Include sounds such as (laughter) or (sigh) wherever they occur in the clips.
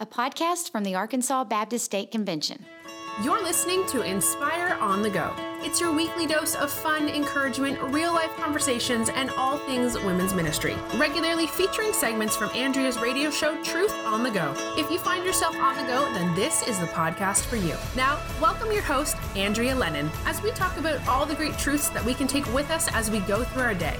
a podcast from the Arkansas Baptist State Convention. You're listening to Inspire on the Go. It's your weekly dose of fun, encouragement, real life conversations, and all things women's ministry. Regularly featuring segments from Andrea's radio show, Truth on the Go. If you find yourself on the go, then this is the podcast for you. Now, welcome your host, Andrea Lennon, as we talk about all the great truths that we can take with us as we go through our day.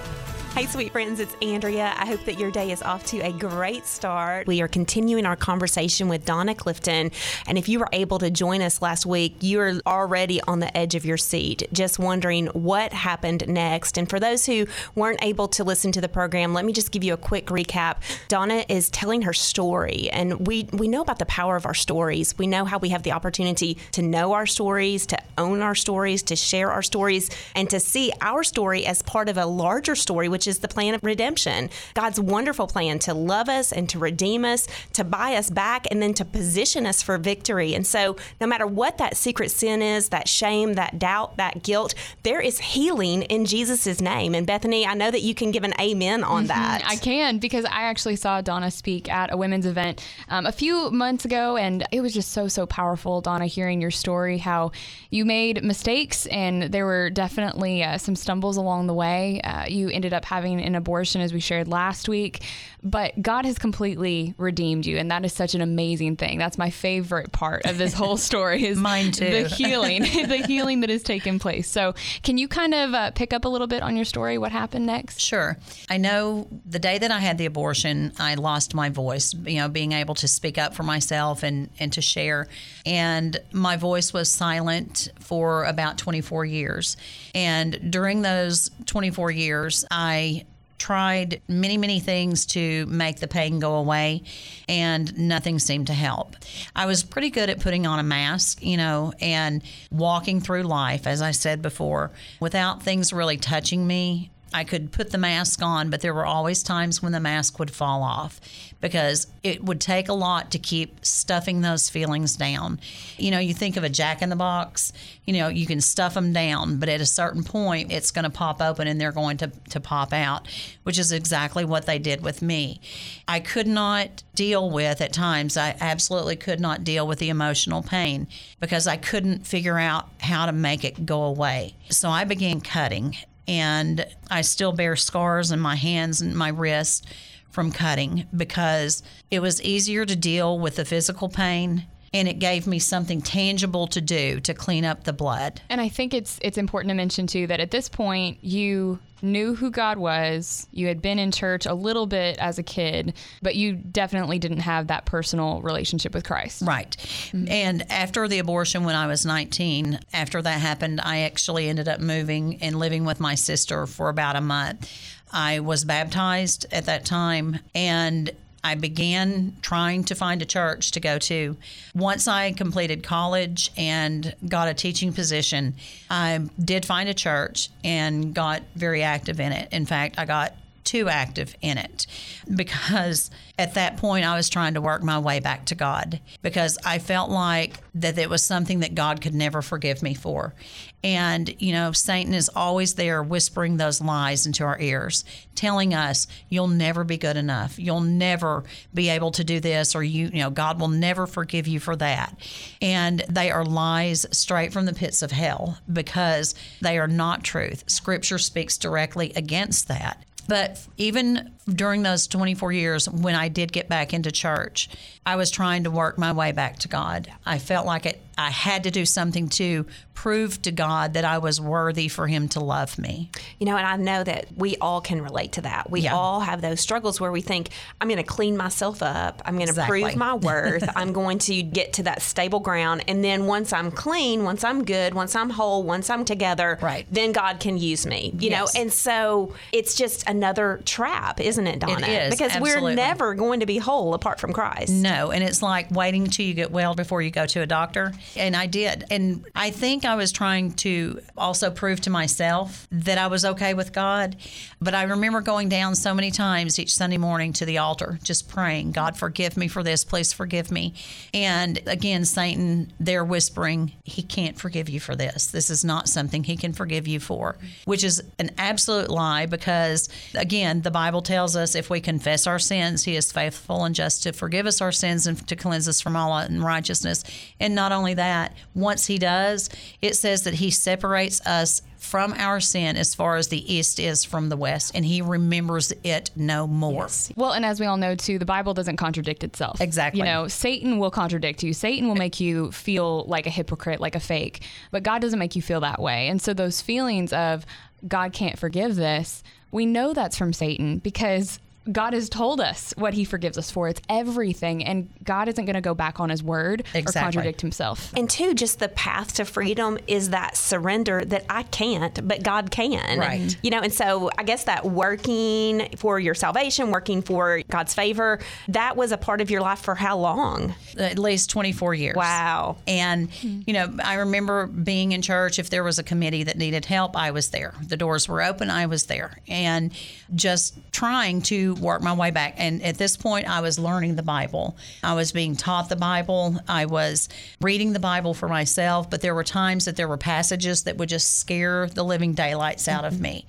Hey, sweet friends, it's Andrea. I hope that your day is off to a great start. We are continuing our conversation with Donna Clifton. And if you were able to join us last week, you're already on the edge of your seat, just wondering what happened next. And for those who weren't able to listen to the program, let me just give you a quick recap. Donna is telling her story, and we, we know about the power of our stories. We know how we have the opportunity to know our stories, to own our stories, to share our stories, and to see our story as part of a larger story, which is the plan of redemption. God's wonderful plan to love us and to redeem us, to buy us back, and then to position us for victory. And so, no matter what that secret sin is, that shame, that doubt, that guilt, there is healing in Jesus' name. And Bethany, I know that you can give an amen on that. I can because I actually saw Donna speak at a women's event um, a few months ago, and it was just so, so powerful, Donna, hearing your story, how you made mistakes, and there were definitely uh, some stumbles along the way. Uh, you ended up having an abortion, as we shared last week, but God has completely redeemed you, and that is such an amazing thing. That's my favorite part of this whole story is (laughs) Mine too. the healing, (laughs) the healing that has taken place. So, can you kind of uh, pick up a little bit on your story? What happened next? Sure. I know the day that I had the abortion, I lost my voice, you know, being able to speak up for myself and, and to share. And my voice was silent for about 24 years. And during those 24 years, I tried many, many things to make the pain go away, and nothing seemed to help. I was pretty good at putting on a mask, you know, and walking through life, as I said before, without things really touching me. I could put the mask on, but there were always times when the mask would fall off because it would take a lot to keep stuffing those feelings down. You know, you think of a jack in the box, you know, you can stuff them down, but at a certain point, it's going to pop open and they're going to, to pop out, which is exactly what they did with me. I could not deal with, at times, I absolutely could not deal with the emotional pain because I couldn't figure out how to make it go away. So I began cutting and I still bear scars in my hands and my wrists from cutting because it was easier to deal with the physical pain and it gave me something tangible to do to clean up the blood. And I think it's it's important to mention too that at this point you knew who God was. You had been in church a little bit as a kid, but you definitely didn't have that personal relationship with Christ. Right. Mm-hmm. And after the abortion when I was 19, after that happened, I actually ended up moving and living with my sister for about a month. I was baptized at that time and I began trying to find a church to go to. Once I completed college and got a teaching position, I did find a church and got very active in it. In fact, I got too active in it because at that point I was trying to work my way back to God because I felt like that it was something that God could never forgive me for. And, you know, Satan is always there whispering those lies into our ears, telling us, you'll never be good enough. You'll never be able to do this, or you, you know, God will never forgive you for that. And they are lies straight from the pits of hell because they are not truth. Scripture speaks directly against that. But even during those 24 years, when I did get back into church, I was trying to work my way back to God. I felt like it, I had to do something to prove to God that I was worthy for Him to love me. You know, and I know that we all can relate to that. We Yeah. all have those struggles where we think, I'm going to clean myself up. I'm going to Exactly. prove my (laughs) worth. I'm going to get to that stable ground. And then once I'm clean, once I'm good, once I'm whole, once I'm together, Right. then God can use me. You Yes. know, and so it's just another trap, isn't it, Donna? is, because we're never going to be whole apart from Christ. No, and it's like waiting till you get well before you go to a doctor. And I did. And I think I was trying to also prove to myself that I was okay with God. But I remember going down so many times each Sunday morning to the altar, just praying, God, forgive me for this. Please forgive me. And again, Satan, they're whispering, He can't forgive you for this. This is not something He can forgive you for, which is an absolute lie because, again, the Bible tells us if we confess our sins, He is faithful and just to forgive us our sins and to cleanse us from all unrighteousness. And not only that, once He does, it says that He separates us from our sin as far as the east is from the west, and He remembers it no more. Well, and as we all know too, the Bible doesn't contradict itself. Exactly. You know, Satan will contradict you. Satan will make you feel like a hypocrite, like a fake. But God doesn't make you feel that way. And so those feelings of God can't forgive this, we know that's from Satan because God has told us what he forgives us for. It's everything. And God isn't going to go back on his word or contradict himself. And two, just the path to freedom is that surrender that I can't, but God can. Right. You know, and so I guess that working for your salvation, working for God's favor, that was a part of your life for how long? At least 24 years. Wow. And, hmm. you know, I remember being in church. If there was a committee that needed help, I was there. The doors were open, I was there. And just trying to work my way back. And at this point, I was learning the Bible. I was being taught the Bible. I was reading the Bible for myself. But there were times that there were passages that would just scare the living daylights out of me.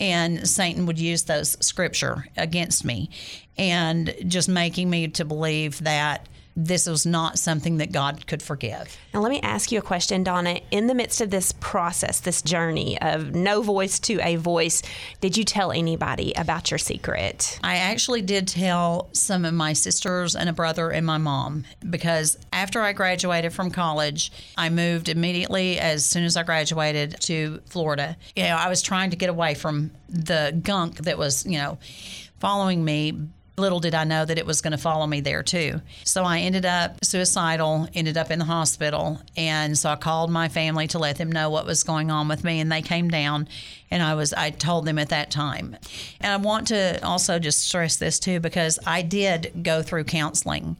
And Satan would use those scripture against me and just making me to believe that this was not something that God could forgive. Now, let me ask you a question, Donna. In the midst of this process, this journey of no voice to a voice, did you tell anybody about your secret? I actually did tell some of my sisters and a brother and my mom because after I graduated from college, I moved immediately as soon as I graduated to Florida. You know, I was trying to get away from the gunk that was, you know, following me. Little did I know that it was going to follow me there too. So I ended up suicidal, ended up in the hospital. And so I called my family to let them know what was going on with me. And they came down and I was, I told them at that time. And I want to also just stress this too, because I did go through counseling.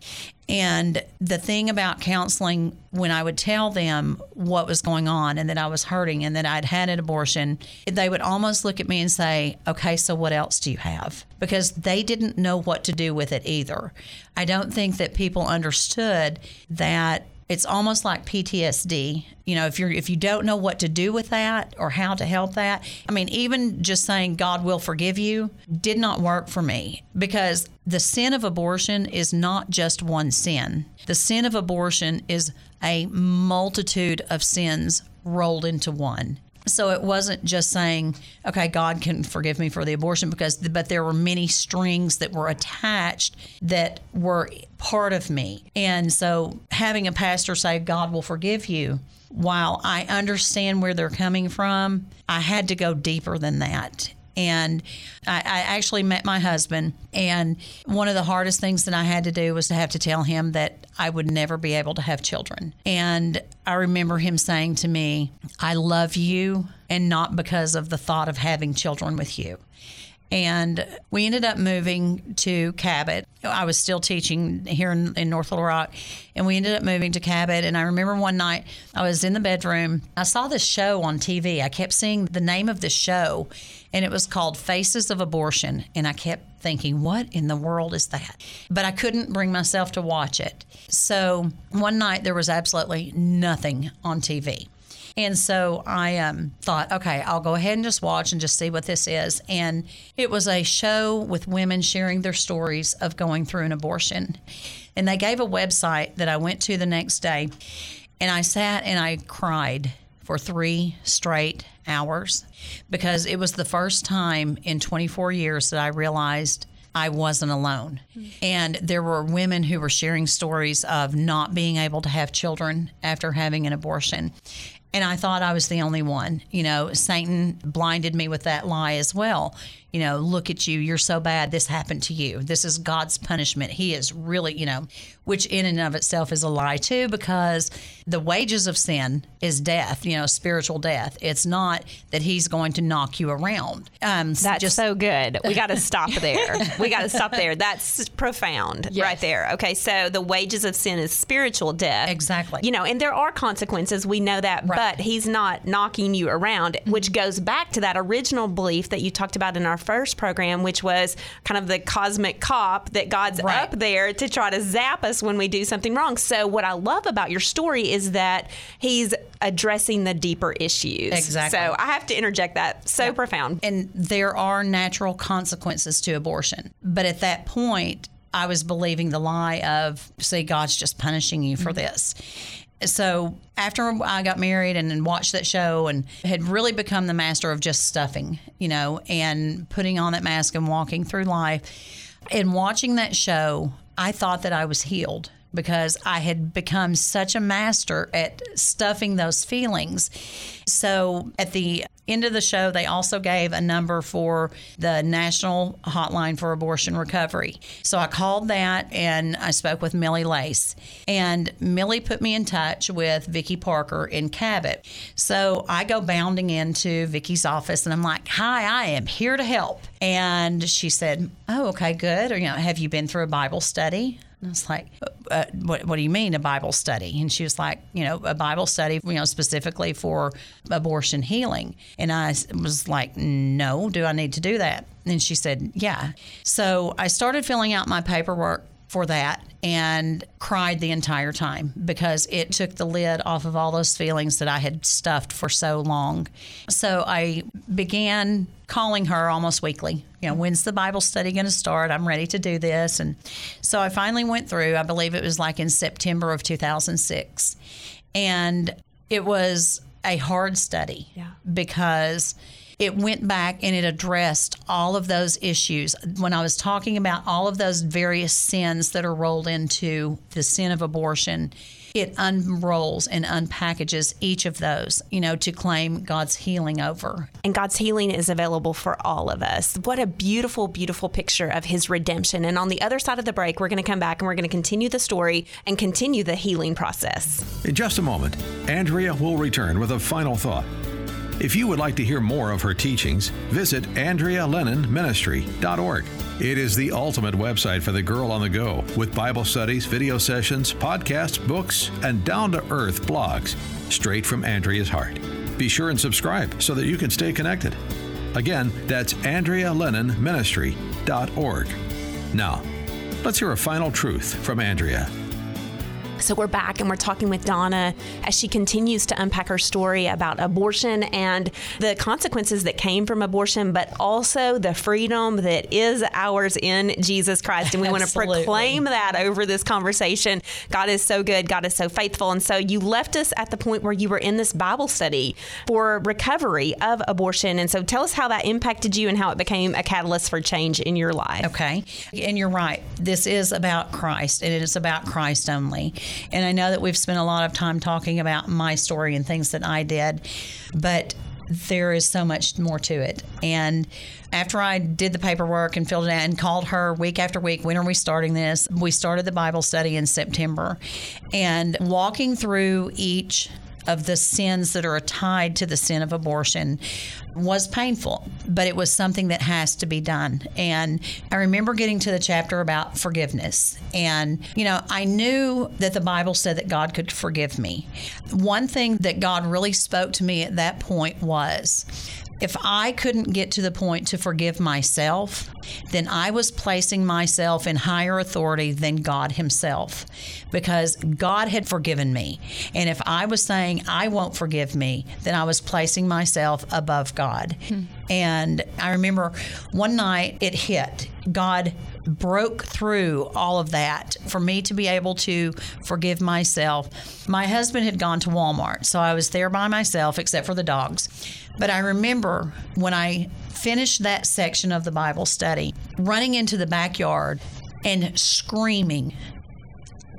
And the thing about counseling, when I would tell them what was going on and that I was hurting and that I'd had an abortion, they would almost look at me and say, Okay, so what else do you have? Because they didn't know what to do with it either. I don't think that people understood that it's almost like PTSD. You know, if you're if you don't know what to do with that or how to help that, I mean, even just saying God will forgive you did not work for me because the sin of abortion is not just one sin. The sin of abortion is a multitude of sins rolled into one. So it wasn't just saying, okay, God can forgive me for the abortion because, but there were many strings that were attached that were part of me. And so having a pastor say, God will forgive you, while I understand where they're coming from, I had to go deeper than that. And I, I actually met my husband, and one of the hardest things that I had to do was to have to tell him that I would never be able to have children. And I remember him saying to me, I love you, and not because of the thought of having children with you. And we ended up moving to Cabot. I was still teaching here in, in North Little Rock, and we ended up moving to Cabot. And I remember one night I was in the bedroom. I saw this show on TV. I kept seeing the name of the show, and it was called Faces of Abortion. And I kept thinking, what in the world is that? But I couldn't bring myself to watch it. So one night there was absolutely nothing on TV. And so I um, thought, okay, I'll go ahead and just watch and just see what this is. And it was a show with women sharing their stories of going through an abortion. And they gave a website that I went to the next day. And I sat and I cried for three straight hours because it was the first time in 24 years that I realized I wasn't alone. And there were women who were sharing stories of not being able to have children after having an abortion. And I thought I was the only one. You know, Satan blinded me with that lie as well. you know, look at you, you're so bad, this happened to you. This is God's punishment. He is really, you know, which in and of itself is a lie too, because the wages of sin is death, you know, spiritual death. It's not that He's going to knock you around. Um, That's just, so good. We got to stop (laughs) there. we got to stop there. That's profound yes. right there. Okay, so the wages of sin is spiritual death. Exactly. You know, and there are consequences. We know that, right. but He's not knocking you around, mm-hmm. which goes back to that original belief that you talked about in our first program, which was kind of the cosmic cop that God's right. up there to try to zap us when we do something wrong. So, what I love about your story is that He's addressing the deeper issues. Exactly. So, I have to interject that. So yeah. profound. And there are natural consequences to abortion. But at that point, I was believing the lie of, say, God's just punishing you for mm-hmm. this so after I got married and watched that show and had really become the master of just stuffing, you know, and putting on that mask and walking through life, and watching that show, I thought that I was healed because I had become such a master at stuffing those feelings. So at the end of the show, they also gave a number for the National Hotline for Abortion Recovery. So I called that and I spoke with Millie Lace. And Millie put me in touch with Vicki Parker in Cabot. So I go bounding into Vicki's office and I'm like, Hi, I am here to help. And she said, Oh, okay, good. Or, you know, have you been through a Bible study? And I was like, uh, uh, what, what do you mean a Bible study? And she was like, you know, a Bible study, you know, specifically for abortion healing. And I was like, no, do I need to do that? And she said, yeah. So I started filling out my paperwork for that and cried the entire time because it took the lid off of all those feelings that I had stuffed for so long. So I began calling her almost weekly. You know, when's the Bible study going to start? I'm ready to do this. And so I finally went through, I believe it was like in September of 2006. And it was a hard study yeah. because it went back and it addressed all of those issues. When I was talking about all of those various sins that are rolled into the sin of abortion, it unrolls and unpackages each of those, you know, to claim God's healing over. And God's healing is available for all of us. What a beautiful, beautiful picture of his redemption. And on the other side of the break, we're going to come back and we're going to continue the story and continue the healing process. In just a moment, Andrea will return with a final thought. If you would like to hear more of her teachings, visit AndreaLennonMinistry.org. It is the ultimate website for the girl on the go, with Bible studies, video sessions, podcasts, books, and down to earth blogs straight from Andrea's heart. Be sure and subscribe so that you can stay connected. Again, that's AndreaLennonMinistry.org. Now, let's hear a final truth from Andrea. So we're back and we're talking with Donna as she continues to unpack her story about abortion and the consequences that came from abortion, but also the freedom that is ours in Jesus Christ. And we want to proclaim that over this conversation. God is so good, God is so faithful. And so you left us at the point where you were in this Bible study for recovery of abortion. And so tell us how that impacted you and how it became a catalyst for change in your life. Okay. And you're right. This is about Christ and it is about Christ only. And I know that we've spent a lot of time talking about my story and things that I did, but there is so much more to it. And after I did the paperwork and filled it out and called her week after week, when are we starting this? We started the Bible study in September. And walking through each of the sins that are tied to the sin of abortion was painful, but it was something that has to be done. And I remember getting to the chapter about forgiveness. And, you know, I knew that the Bible said that God could forgive me. One thing that God really spoke to me at that point was if I couldn't get to the point to forgive myself, then I was placing myself in higher authority than God Himself because God had forgiven me. And if I was saying, I won't forgive me, then I was placing myself above God. Hmm. And I remember one night it hit. God broke through all of that for me to be able to forgive myself. My husband had gone to Walmart, so I was there by myself except for the dogs. But I remember when I finished that section of the Bible study, running into the backyard and screaming,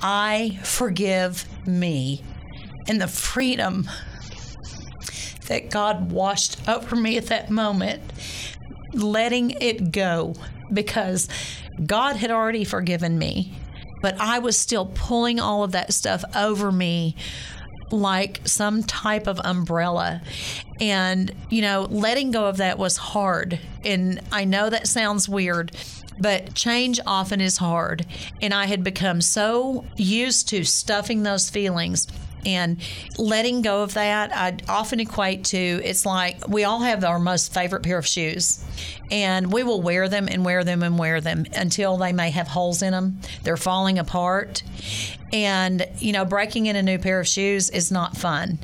I forgive me, and the freedom that God washed over me at that moment letting it go because God had already forgiven me, but I was still pulling all of that stuff over me like some type of umbrella. And, you know, letting go of that was hard. And I know that sounds weird, but change often is hard. And I had become so used to stuffing those feelings and letting go of that, I often equate to it's like we all have our most favorite pair of shoes, and we will wear them and wear them and wear them until they may have holes in them. They're falling apart. And, you know, breaking in a new pair of shoes is not fun.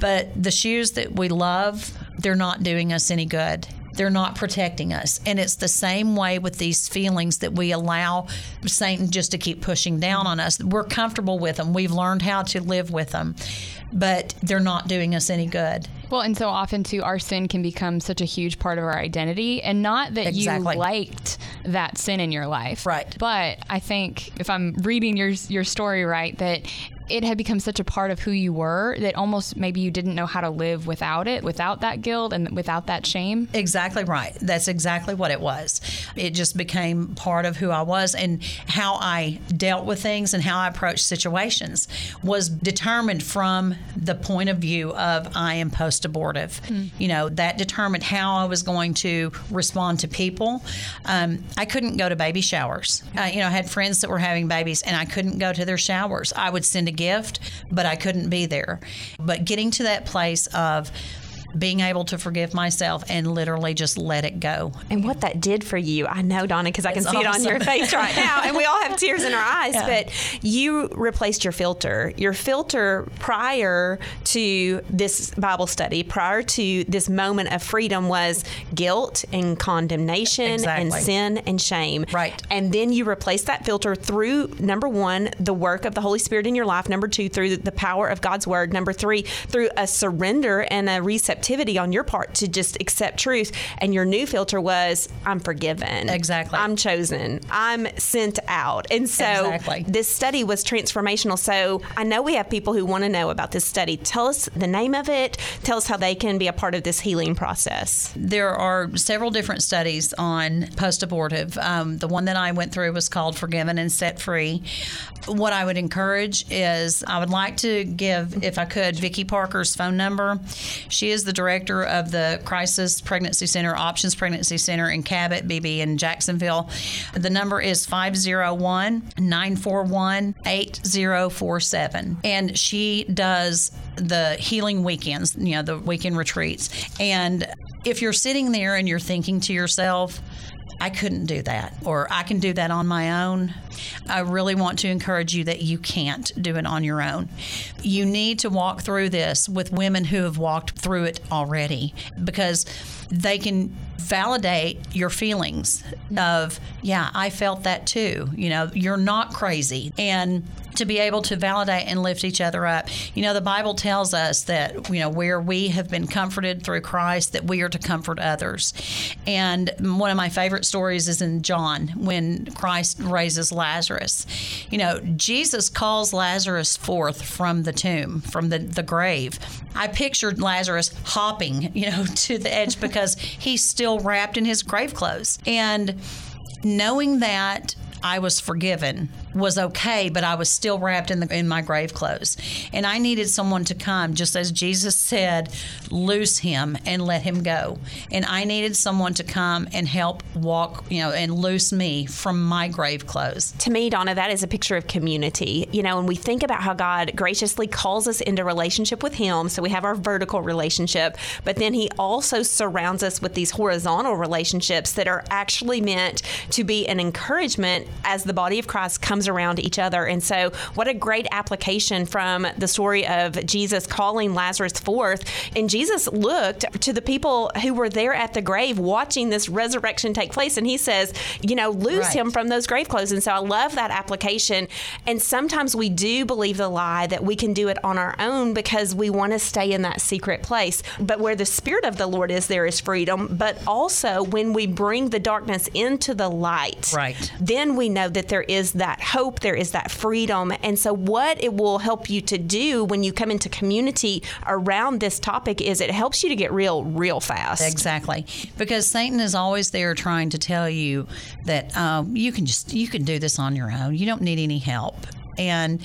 But the shoes that we love, they're not doing us any good they're not protecting us. And it's the same way with these feelings that we allow Satan just to keep pushing down on us. We're comfortable with them, we've learned how to live with them, but they're not doing us any good. Well, and so often too, our sin can become such a huge part of our identity, and not that exactly. you liked that sin in your life, right? But I think if I'm reading your your story right, that it had become such a part of who you were that almost maybe you didn't know how to live without it, without that guilt and without that shame. Exactly right. That's exactly what it was. It just became part of who I was and how I dealt with things and how I approached situations was determined from the point of view of I am post abortive. Mm. You know, that determined how I was going to respond to people. Um, I couldn't go to baby showers. Uh, you know, I had friends that were having babies and I couldn't go to their showers. I would send a gift, but I couldn't be there. But getting to that place of being able to forgive myself and literally just let it go. And what that did for you, I know, Donna, because I can see awesome. it on your face right now, and we all have tears in our (laughs) eyes. Yeah. But you replaced your filter. Your filter prior to this Bible study, prior to this moment of freedom, was guilt and condemnation exactly. and sin and shame. Right. And then you replaced that filter through number one, the work of the Holy Spirit in your life. Number two, through the power of God's Word. Number three, through a surrender and a receptivity receptivity on your part to just accept truth. And your new filter was, I'm forgiven. Exactly. I'm chosen. I'm sent out. And so exactly. this study was transformational. So I know we have people who want to know about this study. Tell us the name of it. Tell us how they can be a part of this healing process. There are several different studies on post abortive. Um, the one that I went through was called Forgiven and Set Free. What I would encourage is I would like to give, if I could, Vicki Parker's phone number. She is the the director of the Crisis Pregnancy Center, Options Pregnancy Center in Cabot, BB, in Jacksonville. The number is 501 941 8047. And she does the healing weekends, you know, the weekend retreats. And if you're sitting there and you're thinking to yourself, I couldn't do that, or I can do that on my own. I really want to encourage you that you can't do it on your own. You need to walk through this with women who have walked through it already because they can validate your feelings of, yeah, I felt that too. You know, you're not crazy. And to be able to validate and lift each other up. You know, the Bible tells us that, you know, where we have been comforted through Christ, that we are to comfort others. And one of my favorite stories is in John when Christ raises Lazarus. You know, Jesus calls Lazarus forth from the tomb, from the, the grave. I pictured Lazarus hopping, (laughs) you know, to the edge because he's still wrapped in his grave clothes. And knowing that I was forgiven was okay, but I was still wrapped in the in my grave clothes. And I needed someone to come, just as Jesus said, loose him and let him go. And I needed someone to come and help walk, you know, and loose me from my grave clothes. To me, Donna, that is a picture of community. You know, when we think about how God graciously calls us into relationship with him, so we have our vertical relationship, but then he also surrounds us with these horizontal relationships that are actually meant to be an encouragement as the body of Christ comes around each other. And so, what a great application from the story of Jesus calling Lazarus forth. And Jesus looked to the people who were there at the grave watching this resurrection take place. And he says, you know, lose right. him from those grave clothes. And so, I love that application. And sometimes we do believe the lie that we can do it on our own because we want to stay in that secret place. But where the Spirit of the Lord is, there is freedom. But also, when we bring the darkness into the light, right. then we know that there is that hope, there is that freedom. And so, what it will help you to do when you come into community around this topic is it helps you to get real, real fast. Exactly, because Satan is always there trying to tell you that um, you can just you can do this on your own. You don't need any help. And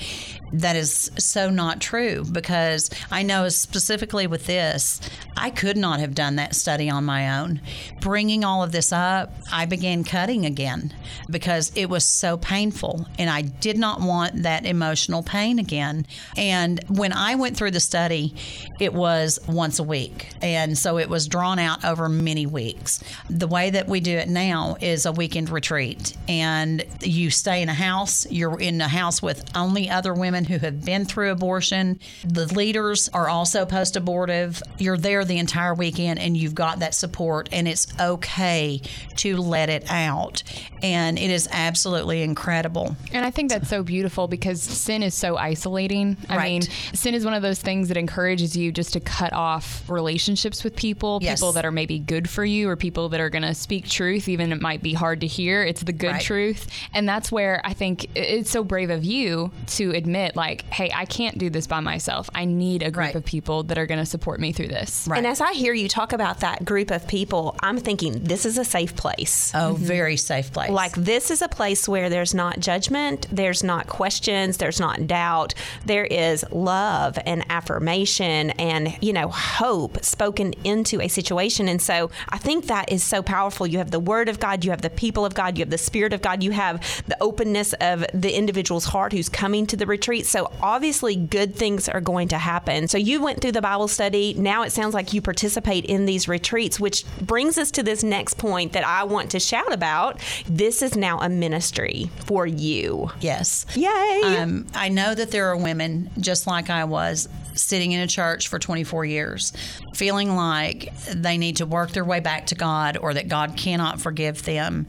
that is so not true because I know specifically with this, I could not have done that study on my own. Bringing all of this up, I began cutting again because it was so painful and I did not want that emotional pain again. And when I went through the study, it was once a week. And so it was drawn out over many weeks. The way that we do it now is a weekend retreat and you stay in a house, you're in a house with only other women who have been through abortion. The leaders are also post abortive. You're there the entire weekend and you've got that support, and it's okay to let it out. And it is absolutely incredible. And I think that's so beautiful because sin is so isolating. I Right. mean, sin is one of those things that encourages you just to cut off relationships with people, Yes. people that are maybe good for you or people that are going to speak truth, even it might be hard to hear. It's the good Right. truth. And that's where I think it's so brave of you to admit, like, hey, I can't do this by myself. I need a group Right. of people that are going to support me through this. Right. And as I hear you talk about that group of people, I'm thinking this is a safe place. Oh, mm-hmm. very safe place. Like, this is a place where there's not judgment, there's not questions, there's not doubt. There is love and affirmation and, you know, hope spoken into a situation. And so I think that is so powerful. You have the Word of God, you have the people of God, you have the Spirit of God, you have the openness of the individual's heart who's coming to the retreat. So obviously, good things are going to happen. So you went through the Bible study. Now it sounds like you participate in these retreats, which brings us to this next point that I want to shout about. This is now a ministry for you. Yes. Yay! Um, I know that there are women, just like I was, sitting in a church for 24 years, feeling like they need to work their way back to God or that God cannot forgive them.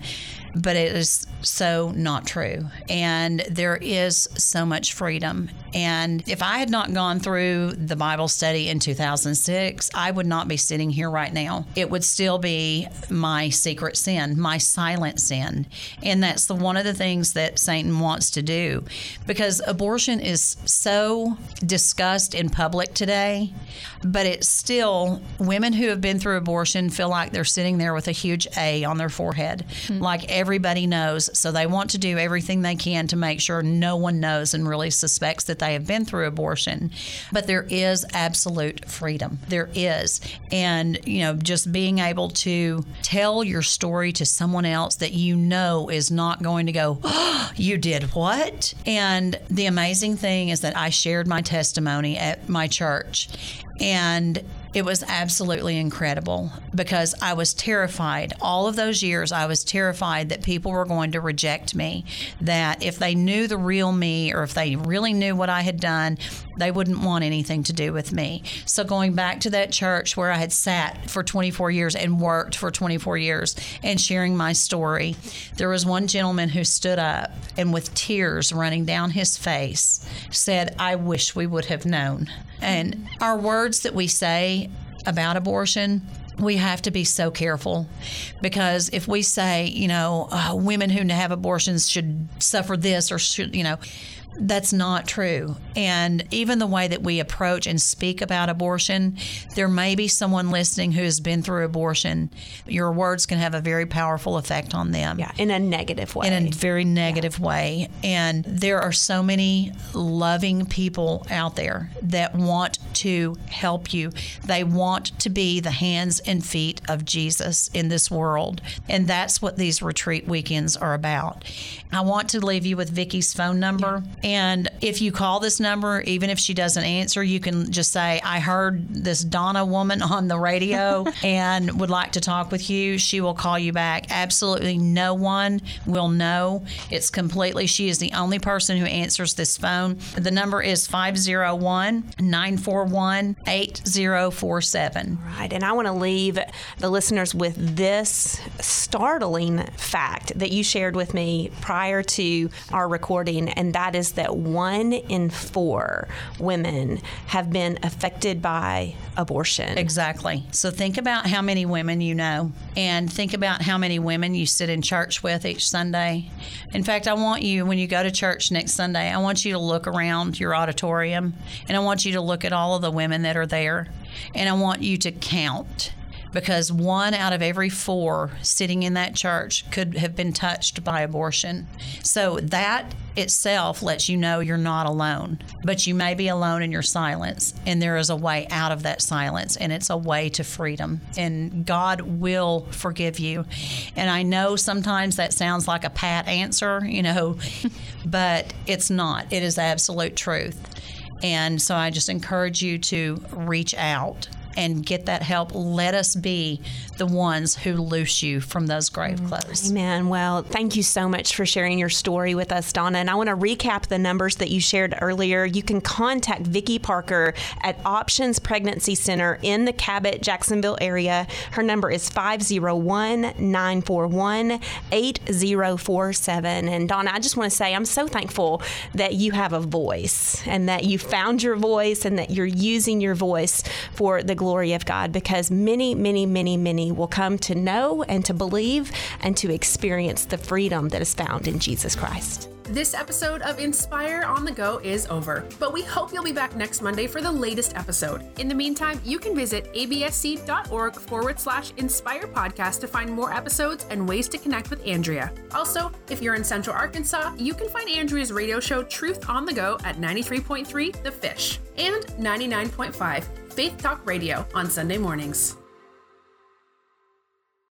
But it is so not true. And there is so much freedom. And if I had not gone through the Bible study in 2006, I would not be sitting here right now. It would still be my secret sin, my silent sin. And that's the one of the things that Satan wants to do because abortion is so discussed in public today, but it's still women who have been through abortion feel like they're sitting there with a huge A on their forehead, hmm. like everybody knows. So they want to do everything they can to make sure no one knows and really suspects that they have been through abortion. But there is absolute freedom. There is. And, you know, just being able to tell your story to someone else that you know is not going to go, oh, (gasps) you did what? And the amazing thing is that I shared my testimony at my church. And it was absolutely incredible because I was terrified. All of those years, I was terrified that people were going to reject me. That if they knew the real me or if they really knew what I had done, they wouldn't want anything to do with me. So, going back to that church where I had sat for 24 years and worked for 24 years and sharing my story, there was one gentleman who stood up and with tears running down his face said, I wish we would have known. And our words that we say about abortion, we have to be so careful. Because if we say, you know, uh, women who have abortions should suffer this or should, you know, that's not true. And even the way that we approach and speak about abortion, there may be someone listening who has been through abortion. Your words can have a very powerful effect on them yeah, in a negative way. in a very negative way. And there are so many loving people out there that want to help you. They want to be the hands and feet of Jesus in this world. And that's what these retreat weekends are about. I want to leave you with Vicki's phone number. And if you call this number, even if she doesn't answer, you can just say, I heard this Donna woman on the radio (laughs) and would like to talk with you. She will call you back. Absolutely no one will know. It's completely, she is the only person who answers this phone. The number is 501 941 8047. Right. And I want to leave the listeners with this startling fact that you shared with me prior to our recording, and that is that one in four women have been affected by abortion. Exactly. So think about how many women you know and think about how many women you sit in church with each Sunday. In fact, I want you, when you go to church next Sunday, I want you to look around your auditorium and I want you to look at all of the women that are there and I want you to count because one out of every four sitting in that church could have been touched by abortion. So that itself lets you know you're not alone, but you may be alone in your silence, and there is a way out of that silence, and it's a way to freedom. And God will forgive you. And I know sometimes that sounds like a pat answer, you know, (laughs) but it's not. It is absolute truth. And so I just encourage you to reach out and get that help. Let us be the ones who loose you from those grave mm-hmm. clothes. Amen. Well, thank you so much for sharing your story with us, Donna. And I want to recap the numbers that you shared earlier. You can contact Vicki Parker at Options Pregnancy Center in the Cabot, Jacksonville area. Her number is 501 941 8047. And Donna, I just want to say I'm so thankful that you have a voice and that you found your voice and that you're using your voice for the glory of God because many, many, many, many will come to know and to believe and to experience the freedom that is found in Jesus Christ. This episode of Inspire on the Go is over, but we hope you'll be back next Monday for the latest episode. In the meantime, you can visit absc.org forward slash inspire podcast to find more episodes and ways to connect with Andrea. Also, if you're in Central Arkansas, you can find Andrea's radio show Truth on the Go at 93.3 The Fish and 99.5 Faith Talk Radio on Sunday mornings.